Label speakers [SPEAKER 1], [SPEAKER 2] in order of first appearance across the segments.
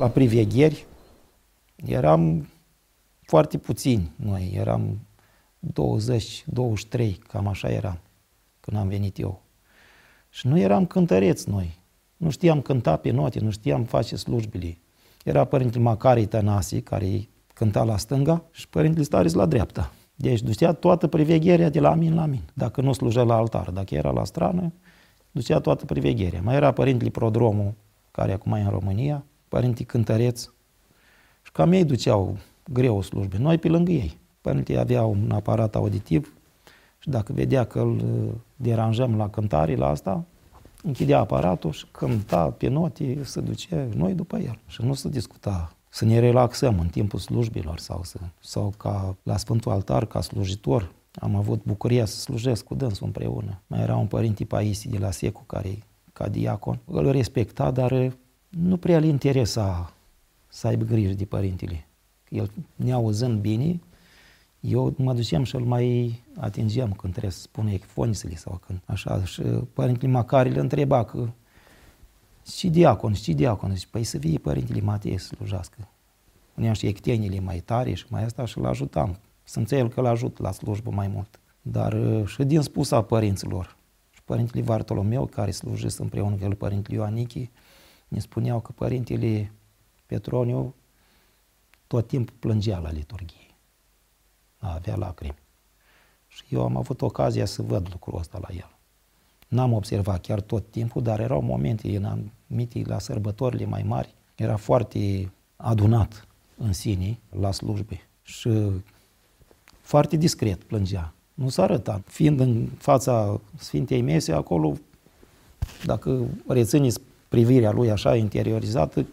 [SPEAKER 1] la privegheri. Eram foarte puțini noi, eram 20, 23, cam așa eram când am venit eu. Și nu eram cântăreți noi. Nu știam cânta pe note, nu știam face slujbile. Era părintele Macari Tănasi, care cânta la stânga, și părintele Staris la dreapta. Deci ducea toată privegherea de la min la min. Dacă nu slujea la altar, dacă era la strană, ducea toată privegherea. Mai era părintele Prodromul, care acum e în România, părintele Cântăreț, și cam ei duceau greu slujbe. Noi pe lângă ei. Părintele avea un aparat auditiv și dacă vedea că îl uh, deranjăm la cântare, la asta, închidea aparatul și cânta pe note, se duce noi după el. Și nu se discuta să ne relaxăm în timpul slujbilor sau, să, sau ca la Sfântul Altar, ca slujitor. Am avut bucuria să slujesc cu dânsul împreună. Mai era un părinte Paisi de la Secu, care ca diacon. Îl respecta, dar nu prea îl interesa să aibă grijă de părintele. El neauzând bine, eu mă duceam și îl mai atingeam când trebuie să spun efonisele sau când așa. Și părintele Macari le întreba că și diacon, și diacon. Zice, păi să vie părintele Matei să slujească. Puneam și ectenile mai tare și mai asta și îl ajutam. Să înțeleg că îl ajut la slujbă mai mult. Dar uh, și din spusa părinților. Și părintele Vartolomeu, care slujesc împreună cu el, părintele Ioanichi, ne spuneau că părintele Petroniu tot timpul plângea la liturghie. Avea lacrimi. Și eu am avut ocazia să văd lucrul ăsta la el. N-am observat chiar tot timpul, dar erau momente în anumite, la sărbătorile mai mari, era foarte adunat în sine la slujbe și foarte discret plângea. Nu s-a arătat. Fiind în fața Sfintei Mese, acolo, dacă rețineți privirea lui așa interiorizată,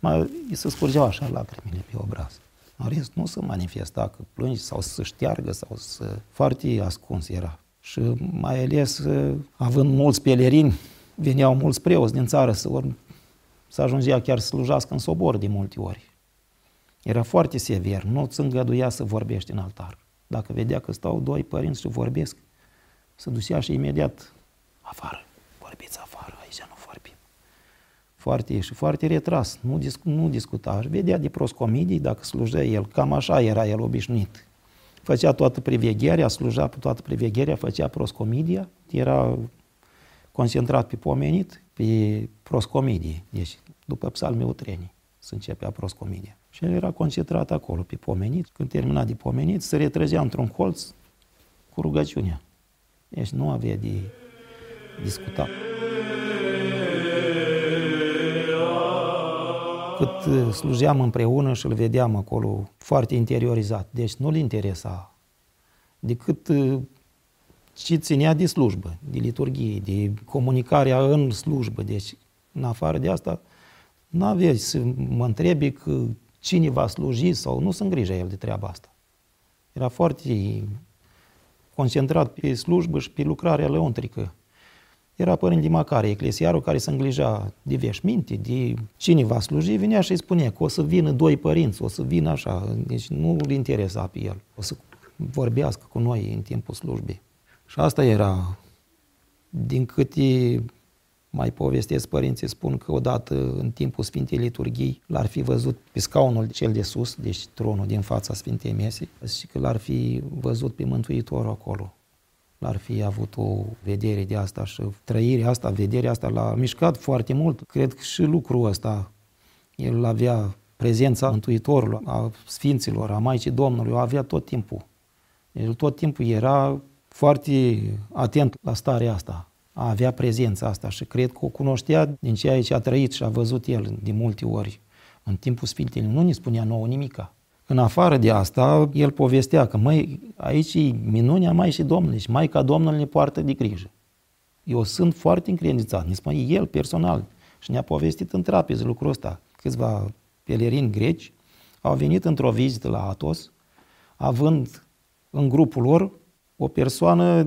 [SPEAKER 1] mai, îi se scurgeau așa lacrimile pe obraz. În rest, nu se manifesta că plângi sau să șteargă sau să... Foarte ascuns era. Și mai ales având mulți pelerini, veneau mulți preoți din țară să, ori, să ajungea chiar să slujească în sobor de multe ori. Era foarte sever, nu ți îngăduia să vorbești în altar. Dacă vedea că stau doi părinți și vorbesc, să ducea și imediat afară, vorbiți afară, aici nu vorbim. Foarte și foarte retras, nu, disc, nu discuta. Și vedea de proscomidii, dacă slujea el, cam așa era el obișnuit făcea toată privegherea, sluja pe toată privegherea, făcea proscomidia, era concentrat pe pomenit, pe proscomidie, deci după psalmii utrenii să începea proscomidia. Și el era concentrat acolo, pe pomenit. Când termina de pomenit, se retrăgea într-un colț cu rugăciunea. Deci nu avea de discutat. Cât uh, slujeam împreună și îl vedeam acolo foarte interiorizat. Deci nu-l interesa decât uh, ce ținea de slujbă, de liturghie, de comunicarea în slujbă. Deci, în afară de asta, nu avea să mă întrebi că cine va sluji sau nu sunt grijă el de treaba asta. Era foarte concentrat pe slujbă și pe lucrarea lăuntrică era părinte Macare, eclesiarul care se înglija de veșminte, de cine va sluji, venea și îi spunea că o să vină doi părinți, o să vină așa, deci nu îl interesa pe el, o să vorbească cu noi în timpul slujbei. Și asta era, din câte mai povestesc părinții, spun că odată în timpul Sfintei Liturghii l-ar fi văzut pe scaunul cel de sus, deci tronul din fața Sfintei Mesei, și că l-ar fi văzut pe Mântuitorul acolo ar fi avut o vedere de asta și trăirea asta, vederea asta l-a mișcat foarte mult. Cred că și lucrul ăsta, el avea prezența Mântuitorului, a Sfinților, a Maicii Domnului, o avea tot timpul. El tot timpul era foarte atent la starea asta, a avea prezența asta și cred că o cunoștea din ceea ce a trăit și a văzut el de multe ori în timpul Sfintelor. Nu ne spunea nouă nimica. În afară de asta, el povestea că măi, aici e minunea mai și Domnului și Maica Domnului ne poartă de grijă. Eu sunt foarte încredințat, ne spune el personal și ne-a povestit în trapeză lucrul ăsta. Câțiva pelerini greci au venit într-o vizită la Atos, având în grupul lor o persoană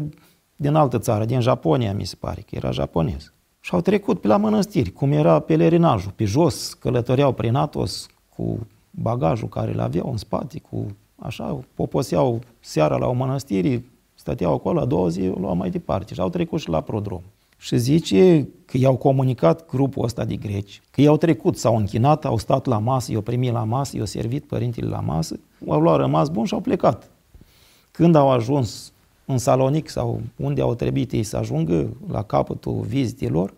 [SPEAKER 1] din altă țară, din Japonia, mi se pare, că era japonez. Și au trecut pe la mănăstiri, cum era pelerinajul, pe jos, călătoreau prin Atos cu bagajul care îl aveau în spate, cu așa, poposeau seara la o mănăstire, stăteau acolo, a doua zi, o luau mai departe și au trecut și la prodrom. Și zice că i-au comunicat grupul ăsta de greci, că i-au trecut, s-au închinat, au stat la masă, i-au primit la masă, i-au servit părintele la masă, au luat rămas bun și au plecat. Când au ajuns în Salonic sau unde au trebuit ei să ajungă la capătul vizitelor,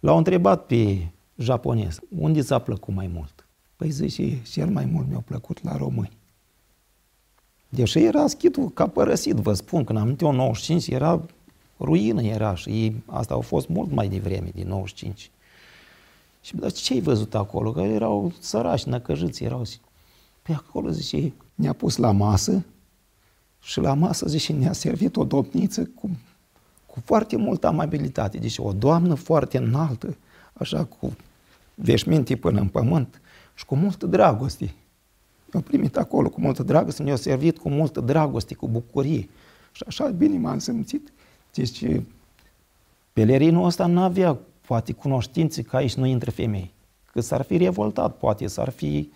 [SPEAKER 1] l-au întrebat pe japonez, unde ți-a plăcut mai mult? Păi zice, cel mai mult mi-a plăcut la români. Deși era schitul ca părăsit, vă spun, când am eu 95, era ruină era și ei, asta au fost mult mai devreme, din 95. Și dar ce ai văzut acolo? Că erau sărași, năcăjiți, erau... Pe acolo, zice, ne-a pus la masă și la masă, zice, ne-a servit o domniță cu, cu foarte multă amabilitate. Deci o doamnă foarte înaltă, așa cu veșminte până în pământ și cu multă dragoste. Eu primit acolo cu multă dragoste, ne-a servit cu multă dragoste, cu bucurie. Și așa bine m-am simțit. Deci pelerinul ăsta nu avea poate cunoștințe că aici nu intră femei. Că s-ar fi revoltat, poate s-ar fi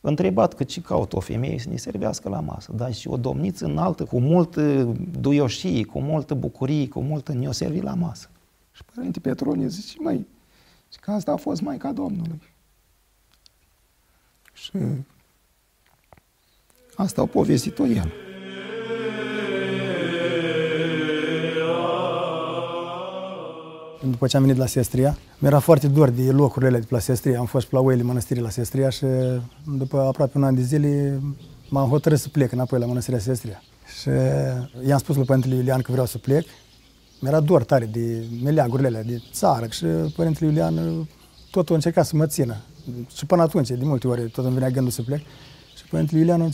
[SPEAKER 1] întrebat că ce caută o femeie să ne servească la masă. Dar și o domniță înaltă, cu multă duioșie, cu multă bucurie, cu multă ne-o servi la masă. Și Părinte Petronie zice, mai, că asta a fost Maica Domnului. Și asta a povestit-o el.
[SPEAKER 2] După ce am venit la Sestria, mi-era foarte dor de locurile de la Sestria. Am fost la oile mănăstirii la Sestria și după aproape un an de zile m-am hotărât să plec înapoi la mănăstirea Sestria. Și i-am spus lui Părintele Iulian că vreau să plec. Mi-era dor tare de meleagurile alea, de țară și Părintele Iulian tot a încercat să mă țină. Și până atunci, de multe ori, tot îmi venea gândul să plec. Și Părintele Iulian a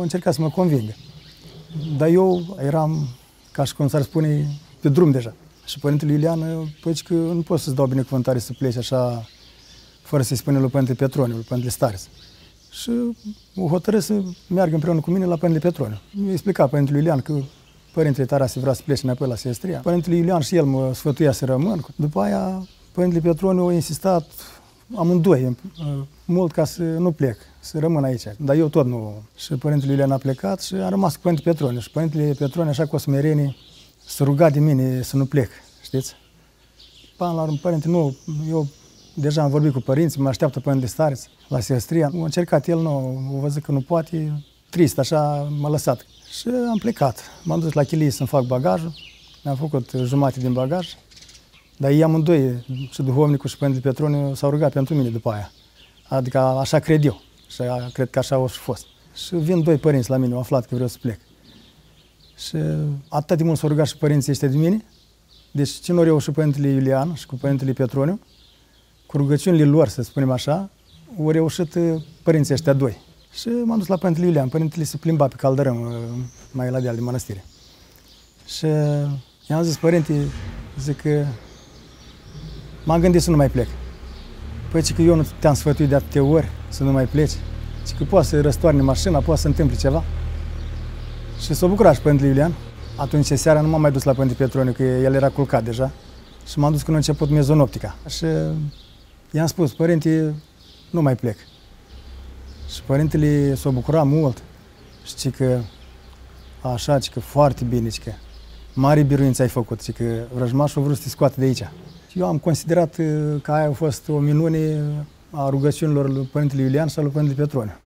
[SPEAKER 2] încercat să mă convingă. Dar eu eram, ca și cum s-ar spune, pe drum deja. Și Părintele Iulian, păi că nu pot să-ți dau binecuvântare să pleci așa, fără să-i spune lui Părintele Petroniu, lui Părintele Stares. Și o hotărât să meargă împreună cu mine la Părintele Petroniu. Mi-a explicat Părintele Iulian că Părintele Tarase vrea să plece înapoi la Sestria. Părintele Iulian și el mă sfătuia să rămân. După aia, Părintele Petroniu a insistat amândoi mult ca să nu plec, să rămân aici. Dar eu tot nu. Și Părintele Iulian a plecat și a rămas cu Părintele Petroniu. Și Părintele Petroniu, așa cu o smerenie, să ruga de mine să nu plec, știți? Până la urmă, părinte, nu, eu deja am vorbit cu părinții, mă așteaptă părinte de stareț la Sestria. A încercat el, nu, a văzut că nu poate, trist, așa m-a lăsat. Și am plecat. M-am dus la chilie să-mi fac bagajul, mi-am făcut jumate din bagaj, dar ei amândoi, și duhovnicul și Părintele Petroniu, s-au rugat pentru mine după aia. Adică așa cred eu. Și cred că așa au și fost. Și vin doi părinți la mine, au aflat că vreau să plec. Și atât de mult s-au rugat și părinții ăștia de mine. Deci ce nu au și Părintele Iulian și cu Părintele Petroniu, cu rugăciunile lor, să spunem așa, au reușit uh, părinții ăștia doi. Și m-am dus la Părintele Iulian. Părintele se plimba pe caldărăm, uh, mai la deal de mănăstire. Și i-am zis, părinte, zic că m-am gândit să nu mai plec. Păi că eu nu te-am sfătuit de atâtea ori să nu mai pleci. Și că poate să răstoarne mașina, poate să întâmple ceva. Și s-a bucurat și Părintele Iulian. Atunci seara nu m-am mai dus la Părintele Petroniu, că el era culcat deja. Și m-am dus când a început mezonoptica. Și i-am spus, părinte, nu mai plec. Și părintele s-a bucurat mult. Și că așa, că foarte bine, că mare biruință ai făcut, și că vrăjmașul a vrut să te scoată de aici. Eu am considerat că aia a fost o minune a rugăciunilor lui Părintele Iulian și a lui Părintele Petroniu.